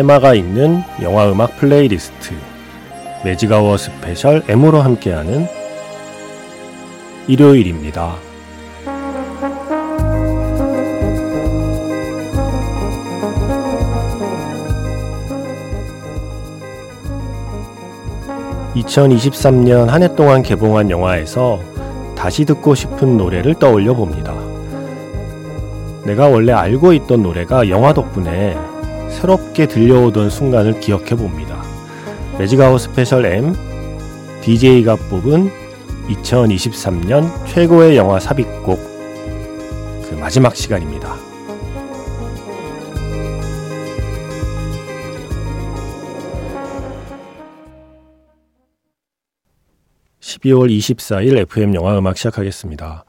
테마가 있는 영화 음악 플레이리스트 매직아워 스페셜 M으로 함께하는 일요일입니다. (2023년) 한 해 동안 개봉한 영화에서 다시 듣고 싶은 노래를 떠올려 봅니다. 내가 원래 알고 있던 노래가 영화 덕분에 새롭게 들려오던 순간을 기억해 봅니다. 매직아워 스페셜 M DJ가 뽑은 2023년 최고의 영화 삽입곡 그 마지막 시간입니다. 12월 24일 FM 영화 음악 시작하겠습니다.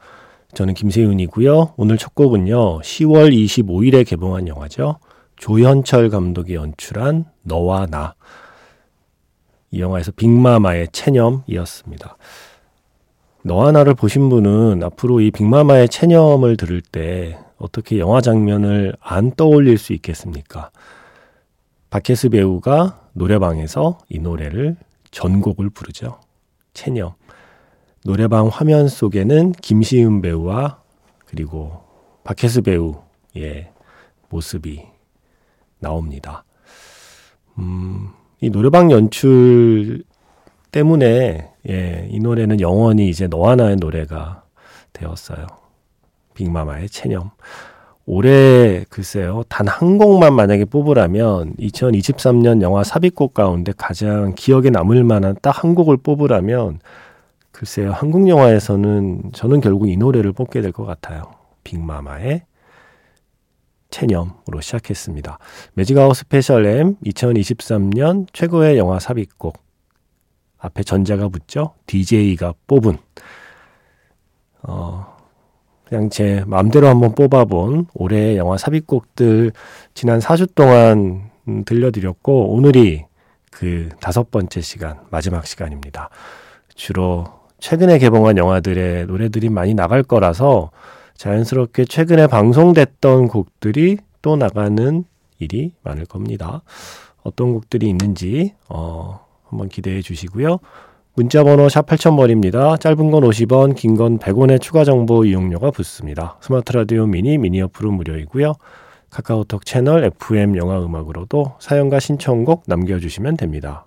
저는 김세윤이고요. 오늘 첫 곡은요. 10월 25일에 개봉한 영화죠. 조현철 감독이 연출한 너와 나. 이 영화에서 빅마마의 체념이었습니다. 너와 나를 보신 분은 앞으로 이 빅마마의 체념을 들을 때 어떻게 영화 장면을 안 떠올릴 수 있겠습니까? 박혜수 배우가 노래방에서 이 노래를 전곡을 부르죠. 체념. 노래방 화면 속에는 김시은 배우와 그리고 박혜수 배우의 모습이 나옵니다. 음, 이 노래방 연출 때문에 예, 이 노래는 영원히 이제 너와 나의 노래가 되었어요. 빅마마의 체념. 올해 글쎄요 단 한 곡만 만약에 뽑으라면 2023년 영화 삽입곡 가운데 가장 기억에 남을 만한 딱 한 곡을 뽑으라면 글쎄요 한국 영화에서는 저는 결국 이 노래를 뽑게 될 것 같아요. 빅마마의 체념으로 시작했습니다. 매직아워 스페셜 M 2023년 최고의 영화 삽입곡 앞에 전제가 붙죠. DJ가 뽑은 어 그냥 제 마음대로 한번 뽑아본 올해의 영화 삽입곡들 지난 4주 동안 음, 들려드렸고 오늘이 그 다섯 번째 시간 마지막 시간입니다. 주로 최근에 개봉한 영화들의 노래들이 많이 나갈 거라서 자연스럽게 최근에 방송됐던 곡들이 또 나가는 일이 많을 겁니다. 어떤 곡들이 있는지 어, 한번 기대해 주시고요. 문자 번호 샵 8000번입니다. 짧은 건 50원, 긴 건 100원의 추가 정보 이용료가 붙습니다. 스마트 라디오 미니, 미니 어플은 무료이고요. 카카오톡 채널 FM 영화 음악으로도 사연과 신청곡 남겨주시면 됩니다.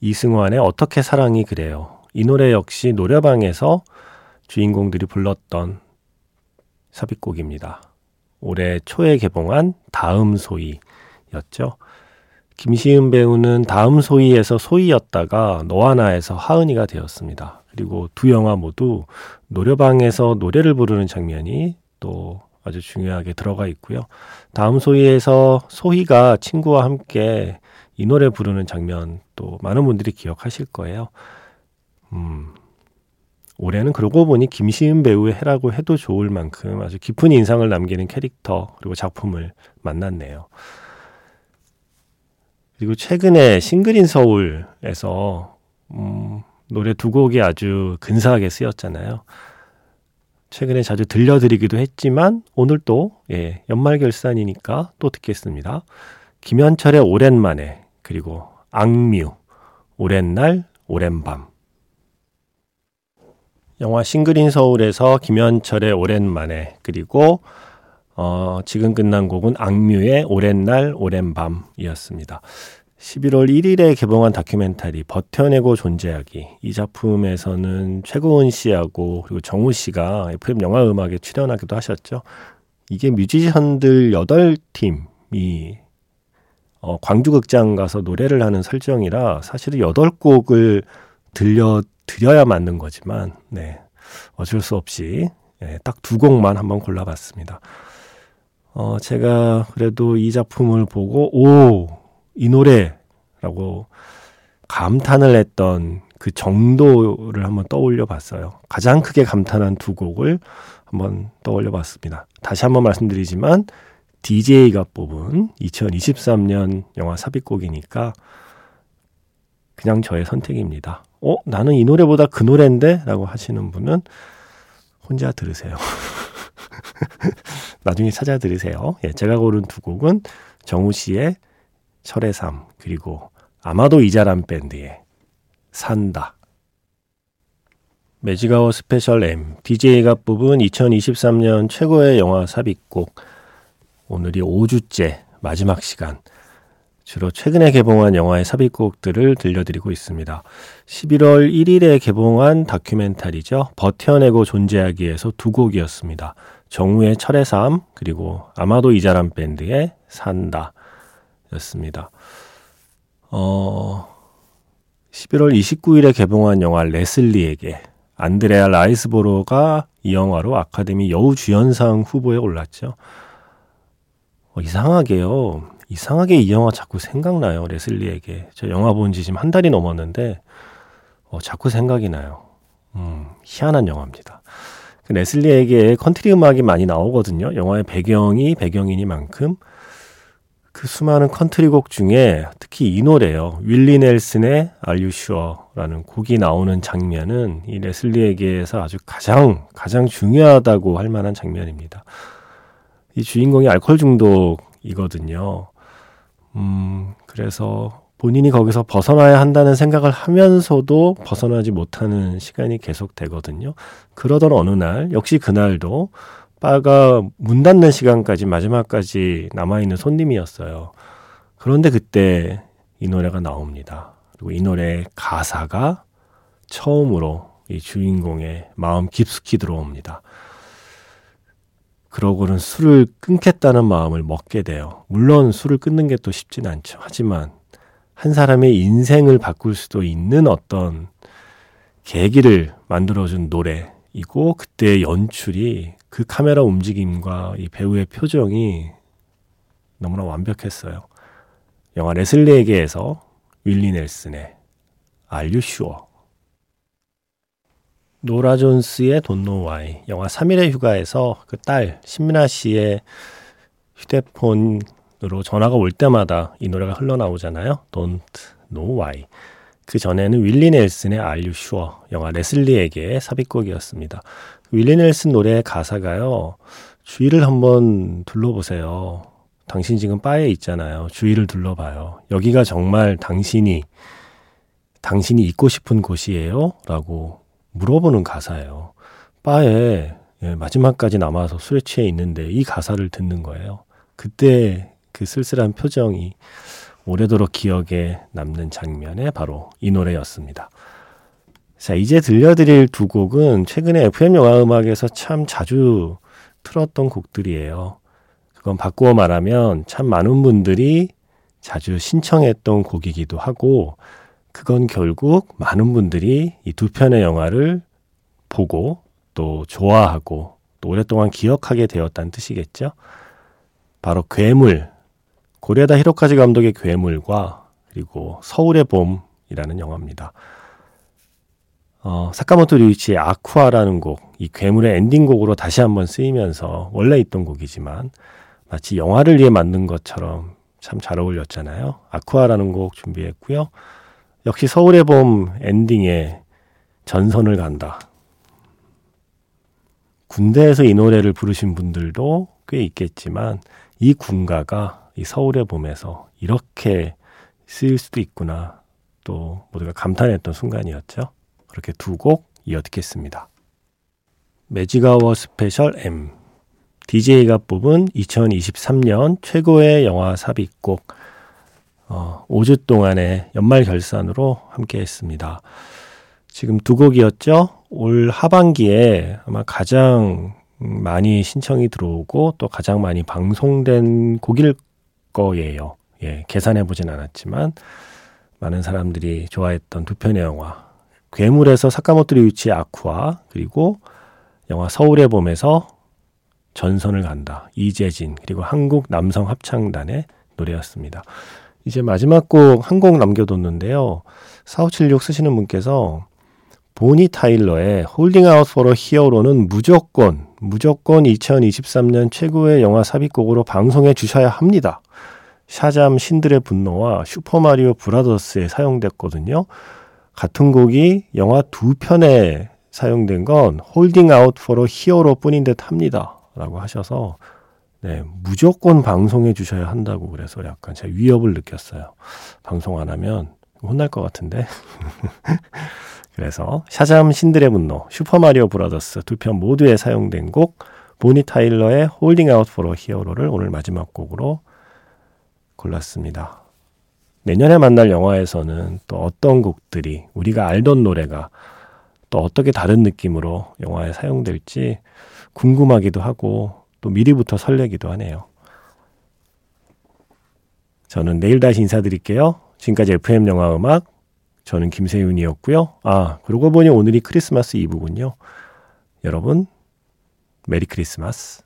이승환의 어떻게 사랑이 그래요. 이 노래 역시 노래방에서 주인공들이 불렀던 삽입곡입니다. 올해 초에 개봉한 다음 소이였죠. 김시은 배우는 다음 소이에서 소이였다가 너와 나에서 하은이가 되었습니다. 그리고 두 영화 모두 노래방에서 노래를 부르는 장면이 또 아주 중요하게 들어가 있고요. 다음 소이에서 소희가 친구와 함께 이 노래 부르는 장면 또 많은 분들이 기억하실 거예요. 음, 올해는 그러고 보니 김시은 배우의 해라고 해도 좋을 만큼 아주 깊은 인상을 남기는 캐릭터 그리고 작품을 만났네요. 그리고 최근에 싱글인 서울에서 음, 노래 두 곡이 아주 근사하게 쓰였잖아요. 최근에 자주 들려드리기도 했지만 오늘 또 예, 연말 결산이니까 또 듣겠습니다. 김현철의 오랜만에 그리고 악뮤, 오랜 날, 오랜 밤. 영화 싱글인 서울에서 김현철의 오랜만에 그리고 어, 지금 끝난 곡은 악뮤의 오랜 날 오랜 밤이었습니다. 11월 1일에 개봉한 다큐멘터리 버텨내고 존재하기 이 작품에서는 최고은 씨하고 그리고 정우 씨가 FM 영화 음악에 출연하기도 하셨죠. 이게 뮤지션들 8팀이 어, 광주극장 가서 노래를 하는 설정이라 사실은 8곡을 들려 드려야 맞는 거지만 네. 어쩔 수 없이 예, 딱 두 곡만 한번 골라봤습니다. 어, 제가 그래도 이 작품을 보고 오, 이 노래라고 감탄을 했던 그 정도를 한번 떠올려 봤어요. 가장 크게 감탄한 두 곡을 한번 떠올려 봤습니다. 다시 한번 말씀드리지만 DJ가 뽑은 2023년 영화 삽입곡이니까 그냥 저의 선택입니다. 어, 나는 이 노래보다 그 노래인데? 라고 하시는 분은 혼자 들으세요. 나중에 찾아 들으세요. 예, 제가 고른 두 곡은 정우 씨의 철의 삶, 그리고 아마도 이자람 밴드의 산다. 매직아워 스페셜 M, DJ가 뽑은 2023년 최고의 영화 삽입곡. 오늘이 5주째 마지막 시간. 주로 최근에 개봉한 영화의 삽입곡들을 들려드리고 있습니다. 11월 1일에 개봉한 다큐멘터리죠. 버텨내고 존재하기에서 두 곡이었습니다. 정우의 철의 삶, 그리고 아마도 이자람 밴드의 산다 였습니다. 어, 11월 29일에 개봉한 영화 레슬리에게 안드레아 라이스보로가 이 영화로 아카데미 여우주연상 후보에 올랐죠. 어, 이상하게요. 이상하게 이 영화 자꾸 생각나요. 레슬리에게. 저 영화 본 지 지금 한 달이 넘었는데, 어, 자꾸 생각이 나요. 음, 희한한 영화입니다. 그 레슬리에게 컨트리 음악이 많이 나오거든요. 영화의 배경이 배경이니만큼. 그 수많은 컨트리 곡 중에 특히 이 노래요. 윌리 넬슨의 Are You Sure라는 곡이 나오는 장면은 이 레슬리에게서 아주 가장, 가장 중요하다고 할 만한 장면입니다. 이 주인공이 알코올 중독이거든요. 음, 그래서 본인이 거기서 벗어나야 한다는 생각을 하면서도 벗어나지 못하는 시간이 계속 되거든요. 그러던 어느 날, 역시 그날도 바가 문 닫는 시간까지 마지막까지 남아있는 손님이었어요. 그런데 그때 이 노래가 나옵니다. 그리고 이 노래의 가사가 처음으로 이 주인공의 마음 깊숙이 들어옵니다. 그러고는 술을 끊겠다는 마음을 먹게 돼요. 물론 술을 끊는 게 또 쉽진 않죠. 하지만 한 사람의 인생을 바꿀 수도 있는 어떤 계기를 만들어준 노래이고 그때의 연출이 그 카메라 움직임과 이 배우의 표정이 너무나 완벽했어요. 영화 레슬리에게에서 윌리 넬슨의 Are You Sure? 노라 존스의 돈노 와이 영화 3일의 휴가에서 그 딸 신민아 씨의 휴대폰으로 전화가 올 때마다 이 노래가 흘러나오잖아요. Don't Know Why. 그 전에는 윌리 넬슨의 Are You Sure 영화 레슬리에게 삽입곡이었습니다. 윌리 넬슨 노래의 가사가요. 주위를 한번 둘러보세요. 당신 지금 바에 있잖아요. 주위를 둘러봐요. 여기가 정말 당신이 당신이 있고 싶은 곳이에요? 라고 물어보는 가사예요. 바에 예, 마지막까지 남아서 술에 취해 있는데 이 가사를 듣는 거예요. 그때 그 쓸쓸한 표정이 오래도록 기억에 남는 장면에 바로 이 노래였습니다. 자, 이제 들려드릴 두 곡은 최근에 FM 영화 음악에서 참 자주 틀었던 곡들이에요. 그건 바꾸어 말하면 참 많은 분들이 자주 신청했던 곡이기도 하고 그건 결국 많은 분들이 이 두 편의 영화를 보고 또 좋아하고 또 오랫동안 기억하게 되었다는 뜻이겠죠. 바로 괴물, 고레다 히로카즈 감독의 괴물과 그리고 서울의 봄이라는 영화입니다. 어, 사카모토 류이치의 아쿠아라는 곡, 이 괴물의 엔딩곡으로 다시 한번 쓰이면서 원래 있던 곡이지만 마치 영화를 위해 만든 것처럼 참 잘 어울렸잖아요. 아쿠아라는 곡 준비했고요. 역시 서울의 봄 엔딩에 전선을 간다. 군대에서 이 노래를 부르신 분들도 꽤 있겠지만 이 군가가 이 서울의 봄에서 이렇게 쓰일 수도 있구나. 또 모두가 감탄했던 순간이었죠. 그렇게 두 곡 이어 듣겠습니다. 매직아워 스페셜 M DJ가 뽑은 2023년 최고의 영화 삽입곡 어, 5주 동안의 연말 결산으로 함께 했습니다. 지금 두 곡이었죠? 올 하반기에 아마 가장 많이 신청이 들어오고 또 가장 많이 방송된 곡일 거예요. 예, 계산해 보진 않았지만 많은 사람들이 좋아했던 두 편의 영화. 괴물에서 사카모토 류이치 Aqua 그리고 영화 서울의 봄에서 전선을 간다. 이재진 그리고 한국 남성 합창단의 노래였습니다. 이제 마지막 곡 한 곡 남겨뒀는데요. 4576 쓰시는 분께서 보니 타일러의 Holding Out for a Hero는 무조건 무조건 2023년 최고의 영화 삽입곡으로 방송해 주셔야 합니다. 샤잠 신들의 분노와 슈퍼마리오 브라더스에 사용됐거든요. 같은 곡이 영화 두 편에 사용된 건 Holding Out for a Hero 뿐인 듯 합니다. 라고 하셔서 네, 무조건 방송해 주셔야 한다고 그래서 약간 제가 위협을 느꼈어요. 방송 안 하면 혼날 것 같은데. 그래서 샤잠 신들의 분노, 슈퍼마리오 브라더스 두 편 모두에 사용된 곡 보니 타일러의 Holding Out for a Hero를 오늘 마지막 곡으로 골랐습니다. 내년에 만날 영화에서는 또 어떤 곡들이 우리가 알던 노래가 또 어떻게 다른 느낌으로 영화에 사용될지 궁금하기도 하고 또 미리부터 설레기도 하네요. 저는 내일 다시 인사드릴게요. 지금까지 FM 영화 음악 저는 김세윤이었고요. 아, 그러고 보니 오늘이 크리스마스 이브군요. 여러분, 메리 크리스마스.